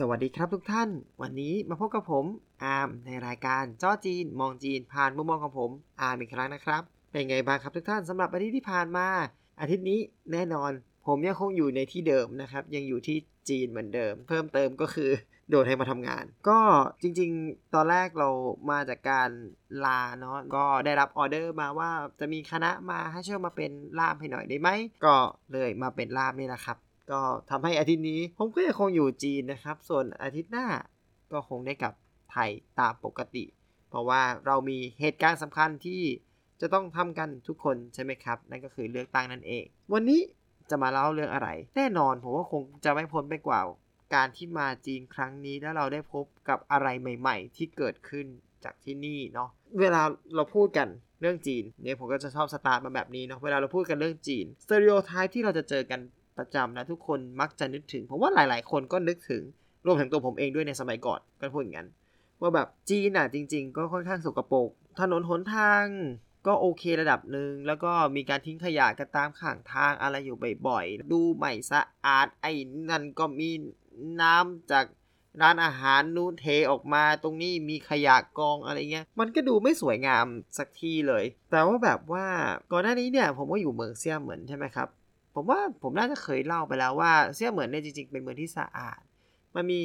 สวัสดีครับทุกท่าน วันนี้มาพบกับผมอาร์มในรายการจ้อจีน มองจีน ผ่านมุมมองของผมอาร์มอีกครั้งนะครับ เป็นไงบ้างครับทุกท่านสำหรับอาทิตย์ที่ผ่านมา อาทิตย์นี้แน่นอน ผมยังคงอยู่ในที่เดิมนะครับ ยังอยู่ที่จีนเหมือนเดิม เพิ่มเติมก็คือโดดให้มาทำงาน ก็จริงๆ ตอนแรกเรามาจากการลาเนาะก็ได้รับออเดอร์มาว่าจะมีคณะมาให้ช่วยมาเป็นล่ามให้หน่อยได้ไหมก็เลยมาเป็นล่ามนี่แหละครับ ก็ทำให้อาทิตย์นี้ ผมก็ยังคงอยู่จีนนะครับ ส่วนอาทิตย์หน้าก็คงได้กลับไทยตามปกติ เพราะว่าเรามีเหตุการณ์สำคัญที่จะต้องทำกันทุกคนใช่ไหมครับ นั่นก็คือเลือกตั้งนั่นเอง วันนี้จะมาเล่าเรื่องอะไร แน่นอนผมว่าคงจะไม่พ้นไปกว่าการที่มาจีนครั้งนี้แล้วเราได้พบกับอะไรใหม่ ๆ ที่เกิดขึ้นจากที่นี่เนาะเวลาเราพูดกันเรื่องจีนเนี่ยผมก็จะชอบสตาร์ทมาแบบนี้เนาะเวลาเราพูดกันเรื่องจีน stereotype ที่เราจะเจอกัน ประจำนะทุกคนมักจะนึกถึง ผมว่าหลาย ๆ คนก็นึกถึงรวมถึงตัวผมเองด้วยในสมัยก่อนก็พูดอย่างนั้นว่าแบบจีนอะจริง ๆ ก็ค่อนข้างสกปรกถนนหนทางก็โอเคระดับหนึ่งแล้วก็มีการทิ้งขยะกันตามข้างทางอะไรอยู่บ่อยๆ ดูไม่สะอาดไอ้นั่นก็มีน้ำจากร้านอาหารนู้นเทออกมาตรงนี้มีขยะกองอะไรเงี้ย มันก็ดูไม่สวยงามสักทีเลย แต่ว่าแบบว่าก่อนหน้านี้เนี่ยผมก็อยู่เมืองเซี่ยเหมือนใช่ไหมครับ ผมว่าผมน่าจะเคยเล่าไปแล้วว่าเซี่ยเหมือนเนี่ยจริงๆเป็นเมืองที่สะอาด มันมี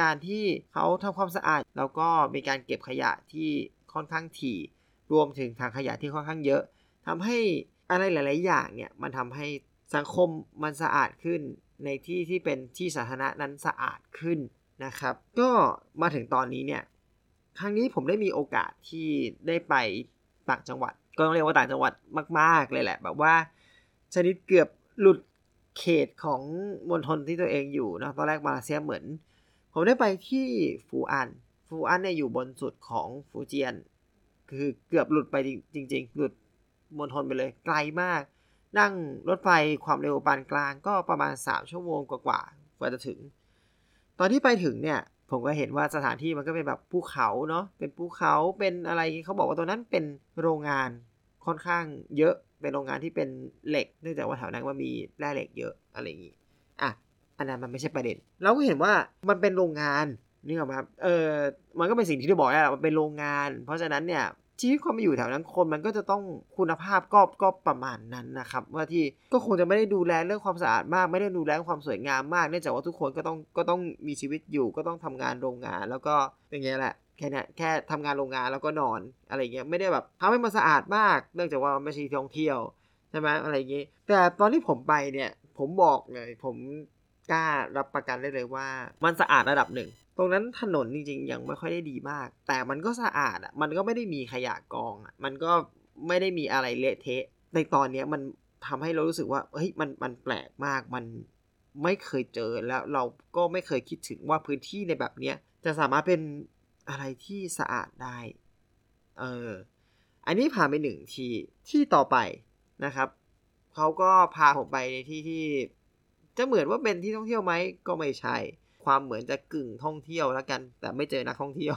การที่เขาทำความสะอาด แล้วก็มีการเก็บขยะที่ค่อนข้างถี่ รวมถึงทางขยะที่ค่อนข้างเยอะทำให้อะไรหลาย ๆ อย่างเนี่ยมันทำให้สังคมมันสะอาดขึ้นในที่ที่เป็นที่สาธารณะนั้นสะอาดขึ้นนะครับ ก็มาถึงตอนนี้เนี่ยครั้งนี้ผมได้มีโอกาสที่ได้ไปต่างจังหวัด ก็ต้องเรียกว่าต่างจังหวัดมาก ๆ เลยแหละ แบบว่าชนิดเกือบ หลุดเขตของมณฑลที่ตัวเองอยู่นะตอนแรกมาเลเซียเหมือน ผมได้ไปที่ฟูอัน ฟูอันเนี่ยอยู่บนสุดของฟูเจียน คือเกือบหลุดไปจริง ๆ หลุดมณฑลไปเลยไกลมาก นั่งรถไฟความเร็วปานกลางก็ประมาณ 3 ชั่วโมงกว่าๆกว่าจะถึง ตอนที่ไปถึงเนี่ย ผมก็เห็นว่าสถานที่มันก็เป็นแบบภูเขาเนาะเป็นภูเขาเป็นอะไรเขาบอกว่าตัวนั้นเป็นโรงงาน ค่อนข้างเยอะเป็นโรงงานที่เป็นเหล็ก เนื่องจากว่าแถวนั้นมันมีแร่เหล็กเยอะอะไรอย่างงี้อะอันนั้นมันไม่ใช่ประเด็น เราก็เห็นว่ามันเป็นโรงงานนี่ครับเออมันก็เป็นสิ่งที่ได้บอกแล้วมันเป็นโรงงาน เพราะฉะนั้นเนี่ยชีวิตความเป็นอยู่แถวนั้นคนมันก็จะต้องคุณภาพก็ก็ประมาณนั้นนะครับ ว่าที่ก็คงจะไม่ได้ดูแลเรื่องความสะอาดมาก ไม่ได้ดูแลความสวยงามมากเนื่องจากว่าทุกคนก็ต้องก็ต้องมีชีวิตอยู่ก็ต้องทำงานโรงงาน แล้วก็อย่างเงี้ยแหละ แค่นี้แค่ทำงานโรงงานแล้วก็นอนอะไรเงี้ยไม่ได้แบบทำให้มันสะอาดมาก เนื่องจากว่ามันไม่ใช่ท่องเที่ยวใช่ไหมอะไรเงี้ยแต่ตอนที่ผมไปเนี่ยผมบอกเลย ผมกล้ารับประกันได้เลยว่า มันสะอาดระดับหนึ่งตรงนั้นถนนจริงๆยังไม่ค่อยได้ดีมาก แต่มันก็สะอาดอะมันก็ไม่ได้มีขยะกองอะมันก็ไม่ได้มีอะไรเละเทะ ในตอนนี้มันทำให้เรารู้สึกว่าเฮ้ยมันมันแปลกมากมันไม่เคยเจอแล้วเราก็ไม่เคยคิดถึงว่าพื้นที่ในแบบเนี้ยจะสามารถเป็น อะไรที่สะอาดได้ เออ อันนี้ผ่านไปหนึ่งที่ที่ต่อไปนะครับเขาก็พาผมไปในที่ที่ จะเหมือนว่าเป็นที่ท่องเที่ยวไหมก็ไม่ใช่ ความเหมือนจะกึ่งท่องเที่ยวแล้วกัน แต่ไม่เจอนักท่องเที่ยว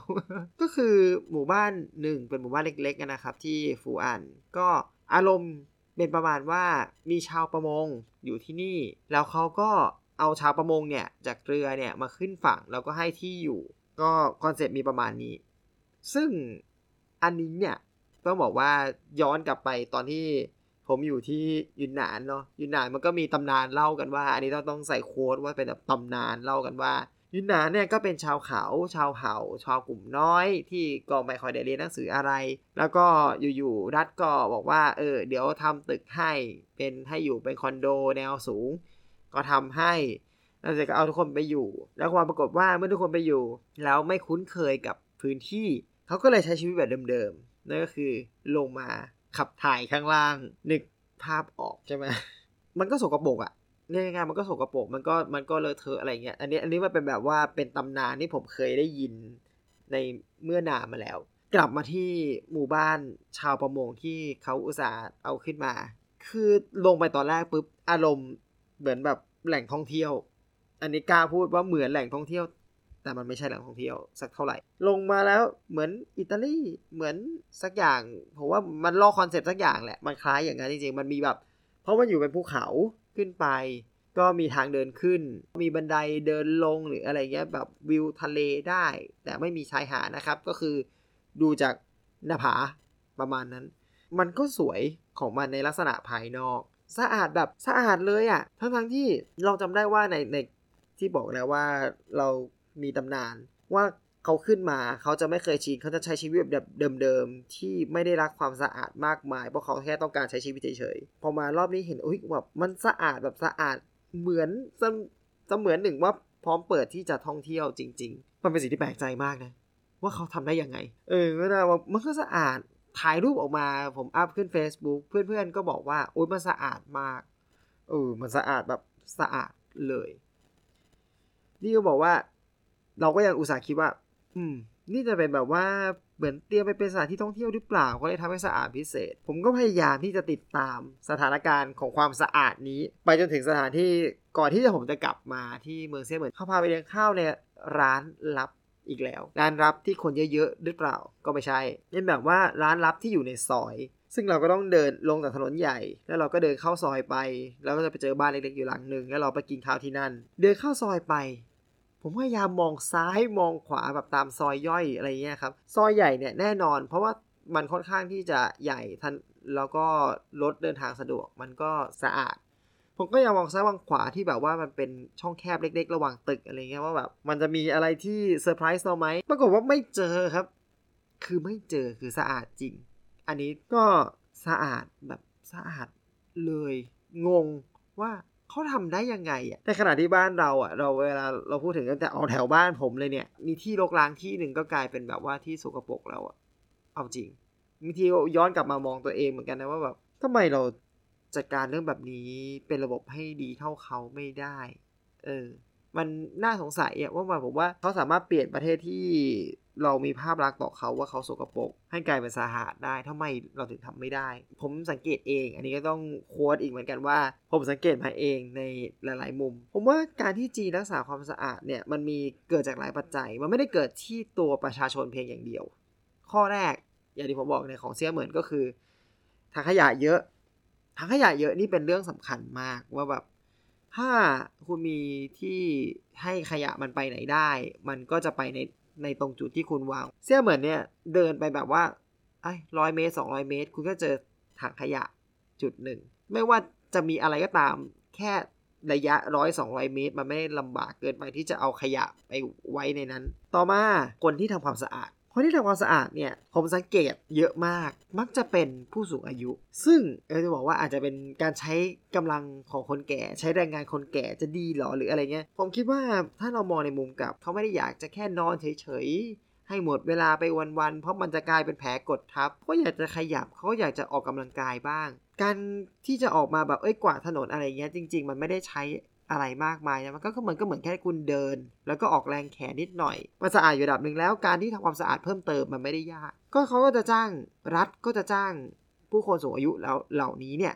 ก็คือหมู่บ้านหนึ่งเป็นหมู่บ้านเล็กๆนะครับ ที่ฟูอันก็อารมณ์เป็นประมาณว่ามีชาวประมงอยู่ที่นี่ แล้วเขาก็เอาชาวประมงเนี่ยจากเรือเนี่ยมาขึ้นฝั่งแล้วก็ให้ที่อยู่ ก็คอนเซ็ปต์มีประมาณนี้ ซึ่งอันนี้เนี่ยต้องบอกว่าย้อนกลับไปตอนที่ผมอยู่ที่ยุนนานเนาะยุนนานมันก็มีตำนานเล่ากันว่า อันนี้ต้องต้องใส่โค้ดว่าเป็นแบบตำนานเล่ากันว่า ยุนนานเนี่ยก็เป็นชาวเขา ชาวเผ่า ชาวกลุ่มน้อย ที่ก็ไม่ค่อยได้เรียนหนังสืออะไร แล้วก็อยู่ๆรัฐก็บอกว่า เออ เดี๋ยวทำตึกให้เป็นให้อยู่เป็นคอนโดแนวสูง ก็ทำให้ เร็จก็เอาทุกคนไปอยู่ แล้วความปรากฏว่าเมื่อทุกคนไปอยู่ แล้วไม่คุ้นเคยกับพื้นที่ เขาก็เลยใช้ชีวิตแบบเดิมๆนั่นก็คือลงมาขับถ่ายข้างล่าง นึกภาพออกใช่ไหมมันก็สกปรกอะ่ะเรียกง่ายมันก็สกปรกมันก็มันก็เลอะเทอะอะไรเงี้ยอันนี้อันนี้มันเป็นแบบว่าเป็นตำนานที่ผมเคยได้ยินในเมื่อนานมาแล้ว กลับมาที่หมู่บ้านชาวประมงที่เขาอุตส่าห์เอาขึ้นมา คือลงไปตอนแรกปุ๊บอารมณ์เหมือนแบบแหล่งท่องเที่ยว อันนี้กล้าพูดว่าเหมือนแหล่งท่องเที่ยว แต่มันไม่ใช่แหล่งท่องเที่ยวสักเท่าไหร่ ลงมาแล้วเหมือนอิตาลีเหมือนสักอย่างผมว่ามันลอกคอนเซปต์สักอย่างแหละมันคล้ายอย่างนั้นจริงๆมันมีแบบ เพราะมันอยู่เป็นภูเขาขึ้นไป ก็มีทางเดินขึ้น มีบันไดเดินลงหรืออะไรเงี้ยแบบวิวทะเลได้ แต่ไม่มีชายหาดนะครับ ก็คือดูจากหน้าผาประมาณนั้น มันก็สวยของมันในลักษณะภายนอก สะอาดแบบสะอาดเลยอะ่ะทั้งทั้งที่เราจำได้ว่าในใน ที่บอกแล้วว่าเรามีตำนาน ว่าเขาขึ้นมาเขาจะไม่เคยชินเขาจะใช้ชีวิตแบบเดิมๆที่ไม่ได้รักความสะอาดมากมาย เพราะเขาแค่ต้องการใช้ชีวิตเฉยๆพอมารอบนี้เห็นอุ้ยแบบมันสะอาดแบบสะอาดเหมือนเสมือนหนึ่งว่าพร้อมเปิดที่จะท่องเที่ยวจริง ๆ มันเป็นสิ่งที่แปลกใจมากนะ ว่าเขาทำได้ยังไง เออก็ได้ว่ามันก็สะอาดถ่ายรูปออกมาผมอัพขึ้น Facebook เพื่อนๆก็บอกว่าโอ๊ยมันสะอาดมากเออมันสะอาดแบบสะอาดเลย นี่ก็บอกว่า เราก็ยังอุตส่าห์คิดว่า อืม นี่จะเป็นแบบว่าเหมือนเตรียมไปเป็นสถานที่ท่องเที่ยวหรือเปล่า ก็เลยทำให้สะอาดพิเศษ ผมก็พยายามที่จะติดตามสถานการณ์ของความสะอาดนี้ ไปจนถึงสถานที่ก่อนที่จะผมจะกลับมาที่เมืองเซี่ยเหมือนเขาพาไปเลี้ยงข้าวในร้านลับอีกแล้วร้านลับที่คนเยอะๆหรือเปล่าก็ไม่ใช่เป็นแบบว่าร้านลับที่อยู่ในซอย ซึ่งเราก็ต้องเดินลงจากถนนใหญ่ แล้วเราก็เดินเข้าซอยไป แล้วก็จะไปเจอบ้านเล็กๆอยู่หลังหนึ่งแล้วเราไปกินข้าวที่นั่น เดินเข้าซอยไป ผมพยายามมองซ้ายมองขวาแบบตามซอยย่อยอะไรเงี้ยครับ ซอยใหญ่เนี่ยแน่นอน เพราะว่ามันค่อนข้างที่จะใหญ่ทันแล้วก็รถเดินทางสะดวกมันก็สะอาด ผมก็ยังมองซ้ายมองขวาที่แบบว่ามันเป็นช่องแคบเล็ก ๆ ระหว่างตึกอะไรเงี้ยว่าแบบมันจะมีอะไรที่เซอร์ไพรส์เราไหมปรากฏว่าไม่เจอครับ คือไม่เจอคือสะอาดจริง อันนี้ก็สะอาดแบบสะอาดเลย งงว่า เขาทำได้ยังไงอะในขณะที่บ้านเราอะ เราเวลาเราพูดถึงตั้งแต่เอาแถวบ้านผมเลยเนี่ย มีที่รกร้างที่หนึ่งก็กลายเป็นแบบว่าที่สกปรกแล้วอะ เอาจริงบางทีย้อนกลับมามองตัวเองเหมือนกันนะว่าแบบทำไมเราจัดการเรื่องแบบนี้เป็นระบบให้ดีเท่าเขาไม่ได้ เออ มันน่าสงสัยอะว่าผมว่าเขาสามารถเปลี่ยนประเทศที่เรามีภาพลักษณ์ต่อเขาว่าเขาสกปรกให้กลายเป็นสะอาดได้ทำไมเราถึงทำไม่ได้ ผมสังเกตเอง อันนี้ก็ต้องโค้ดอีกเหมือนกันว่า ผมสังเกตมาเองในหลาย ๆ มุม ผมว่าการที่จีนรักษาความสะอาดเนี่ยมันมีเกิดจากหลายปัจจัย มันไม่ได้เกิดที่ตัวประชาชนเพียงอย่างเดียว ข้อแรกอย่างที่ผมบอกในของเซียเหมือนก็คือทางขยะเยอะทางขยะเยอะนี่เป็นเรื่องสำคัญมากว่าแบบ ถ้าคุณมีที่ให้ขยะมันไปไหนได้ มันก็จะไปในในตรงจุดที่คุณวาง เสี้ยเหมือนเนี่ยเดินไปแบบว่าไอ้ร้อยเมตรสองร้อยเมตร คุณก็เจอถังขยะจุดหนึ่ง ไม่ว่าจะมีอะไรก็ตาม แค่ระยะร้อยสองร้อยเมตร มันไม่ได้ลำบากเกินไปที่จะเอาขยะไปไว้ในนั้น ต่อมาคนที่ทำความสะอาด คนที่ทำความสะอาดเนี่ยผมสังเกตเยอะมาก มักจะเป็นผู้สูงอายุ ซึ่งเออจะบอกว่าอาจจะเป็นการใช้กำลังของคนแก่ ใช้แรงงานคนแก่จะดีหรอหรืออะไรเงี้ย ผมคิดว่าถ้าเรามองในมุมกับ เขาไม่ได้อยากจะแค่นอนเฉยๆ ให้หมดเวลาไปวันๆ เพราะมันจะกลายเป็นแผลกดทับเขาอยากจะขยับเขาอยากจะออกกำลังกายบ้าง การที่จะออกมาแบบเอ้ยกวาดถนนอะไรเงี้ยจริง ๆ มันไม่ได้ใช้ อะไรมากมายนะมันก็เหมือนก็เหมือนแค่คุณเดิน แล้วก็ออกแรงแขนนิดหน่อยมันสะอาดอยู่ระดับหนึ่งแล้วการที่ทำความสะอาดเพิ่มเติมมันไม่ได้ยาก ก็เขาก็จะจ้างรัฐก็จะจ้างผู้คนสูงอายุแล้วเหล่านี้เนี่ย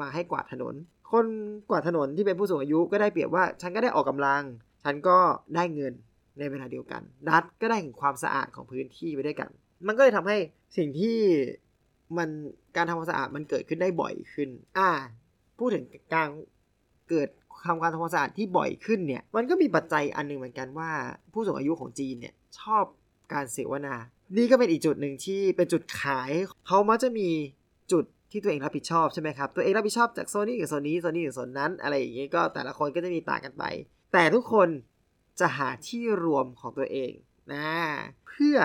มาให้กวาดถนน คนกวาดถนนที่เป็นผู้สูงอายุก็ได้เปรียบว่า ฉันก็ได้ออกกำลัง ฉันก็ได้เงินในเวลาเดียวกัน รัฐก็ได้ถึงความสะอาดของพื้นที่ไปด้วยกัน มันก็เลยทำให้สิ่งที่มันการทำความสะอาดมันเกิดขึ้นได้บ่อยขึ้น อ่า พูดถึงการเกิด ทำการทำความสะอาดที่บ่อยขึ้นเนี่ย มันก็มีปัจจัยอันหนึ่งเหมือนกันว่า ผู้สูงอายุของจีนเนี่ยชอบการเสวนา นี่ก็เป็นอีกจุดหนึ่งที่เป็นจุดขาย เขามักจะมีจุดที่ตัวเองรับผิดชอบใช่ไหมครับ ตัวเองรับผิดชอบจากโซนนี้กับโซนนี้ โซนนี้กับโซนนั้น อะไรอย่างนี้ก็แต่ละคนก็จะมีต่างกันไป แต่ทุกคนจะหาที่รวมของตัวเองนะเพื่อ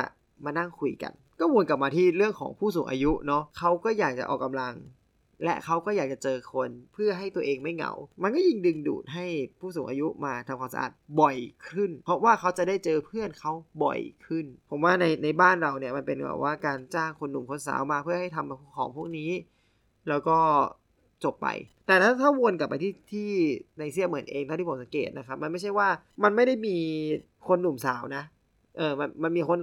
มานั่งคุยกัน ก็วนกลับมาที่เรื่องของผู้สูงอายุเนาะเขาก็อยากจะออกกำลัง และเขาก็อยากจะเจอคนเพื่อให้ตัวเองไม่เหงา มันก็ยิ่งดึงดูดให้ผู้สูงอายุมาทำความสะอาดบ่อยขึ้น เพราะว่าเขาจะได้เจอเพื่อนเขาบ่อยขึ้น ผมว่าในในบ้านเราเนี่ยมันเป็นแบบว่าการจ้างคนหนุ่มคนสาวมาเพื่อให้ทำของพวกนี้ แล้วก็จบไป แต่ถ้าถ้าวนกลับไปที่ที่ในเซียเหมือนเองเท่าที่ผมสังเกตนะครับ มันไม่ใช่ว่ามันไม่ได้มีคนหนุ่มสาวนะ เออ มันมันมีคน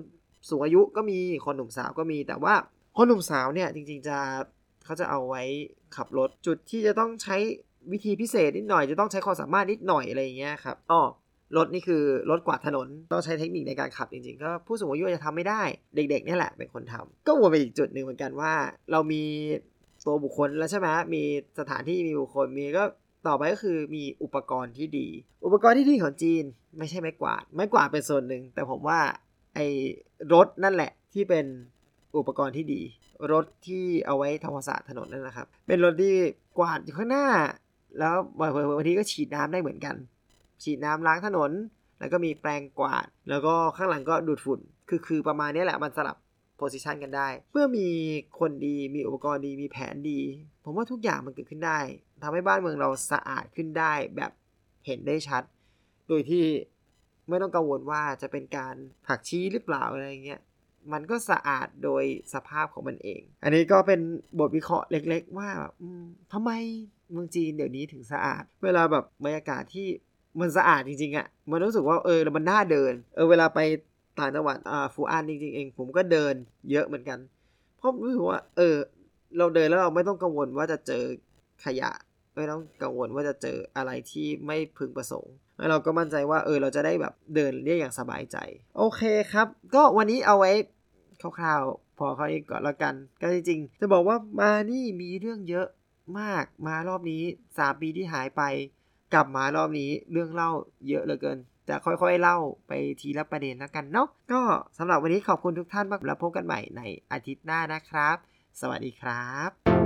สูงอายุก็มีคนหนุ่มสาวก็มี แต่ว่าคนหนุ่มสาวเนี่ยจริง ๆจะ เขาจะเอาไว้ขับรถจุดที่จะต้องใช้วิธีพิเศษนิดหน่อย จะต้องใช้ความสามารถนิดหน่อยอะไรอย่างเงี้ยครับอ๋อรถนี่คือรถกวาดถนนต้องใช้เทคนิคในการขับจริงๆ ก็ผู้สูงอายุจะทำไม่ได้เด็กๆนี่แหละเป็นคนทำก็วนไปอีกจุดหนึ่งเหมือนกันว่า เรามีตัวบุคคลแล้วใช่ไหมมีสถานที่มีบุคคลมีก็ต่อไปก็คือมีอุปกรณ์ที่ดี อุปกรณ์ที่ดีของจีน ไม่ใช่ไม้กวาดไม้กวาดเป็นส่วนหนึ่ง แต่ผมว่าไอ้รถนั่นแหละที่เป็นอุปกรณ์ที่ดี รถที่เอาไว้ทำความสะอาดถนนนั่นนะครับ เป็นรถที่กวาดอยู่ข้างหน้า แล้วบางทีก็ฉีดน้ำได้เหมือนกัน ฉีดน้ำล้างถนน แล้วก็มีแปรงกวาด แล้วก็ข้างหลังก็ดูดฝุ่น คือคือประมาณนี้แหละมันสลับโพสิชันกันได้ เมื่อมีคนดีมีอุปกรณ์ดีมีแผนดี ผมว่าทุกอย่างมันเกิดขึ้นได้ทำให้บ้านเมืองเราสะอาดขึ้นได้แบบเห็นได้ชัด โดยที่ไม่ต้องกังวลว่าจะเป็นการผักชี้หรือเปล่าอะไรเงี้ย มันก็สะอาดโดยสภาพของมันเอง อันนี้ก็เป็นบทวิเคราะห์เล็ก ๆ ว่าแบบทำไมเมืองจีนเดี๋ยวนี้ถึงสะอาด เวลาแบบบรรยากาศที่มันสะอาดจริงๆอะ่ะ มันรู้สึกว่าเออมันน่าเดิน เออเวลาไปต่างจังหวัดอ่าฟูอานจริงๆเอง ผมก็เดินเยอะเหมือนกันเพราะรู้สึกว่า เออ เราเดินแล้วเราไม่ต้องกังวลว่าจะเจอขยะ ไม่ต้องกังวลว่าจะเจออะไรที่ไม่พึงประสงค์แล้วเราก็มั่นใจว่าเออเราจะได้แบบเดินได้อย่างสบายใจ โอเคครับ ก็วันนี้เอาไว้ คร่าวๆ พอเขาเองก่อนแล้วกัน ก็จริงๆ จะบอกว่ามานี่มีเรื่องเยอะมากมารอบนี้สามปีที่หายไป กลับมารอบนี้เรื่องเล่าเยอะเหลือเกินจะค่อยๆเล่าไปทีละประเด็นแล้วกันเนาะก็สำหรับวันนี้ขอบคุณทุกท่านมากแล้วพบกันใหม่ในอาทิตย์หน้านะครับ สวัสดีครับ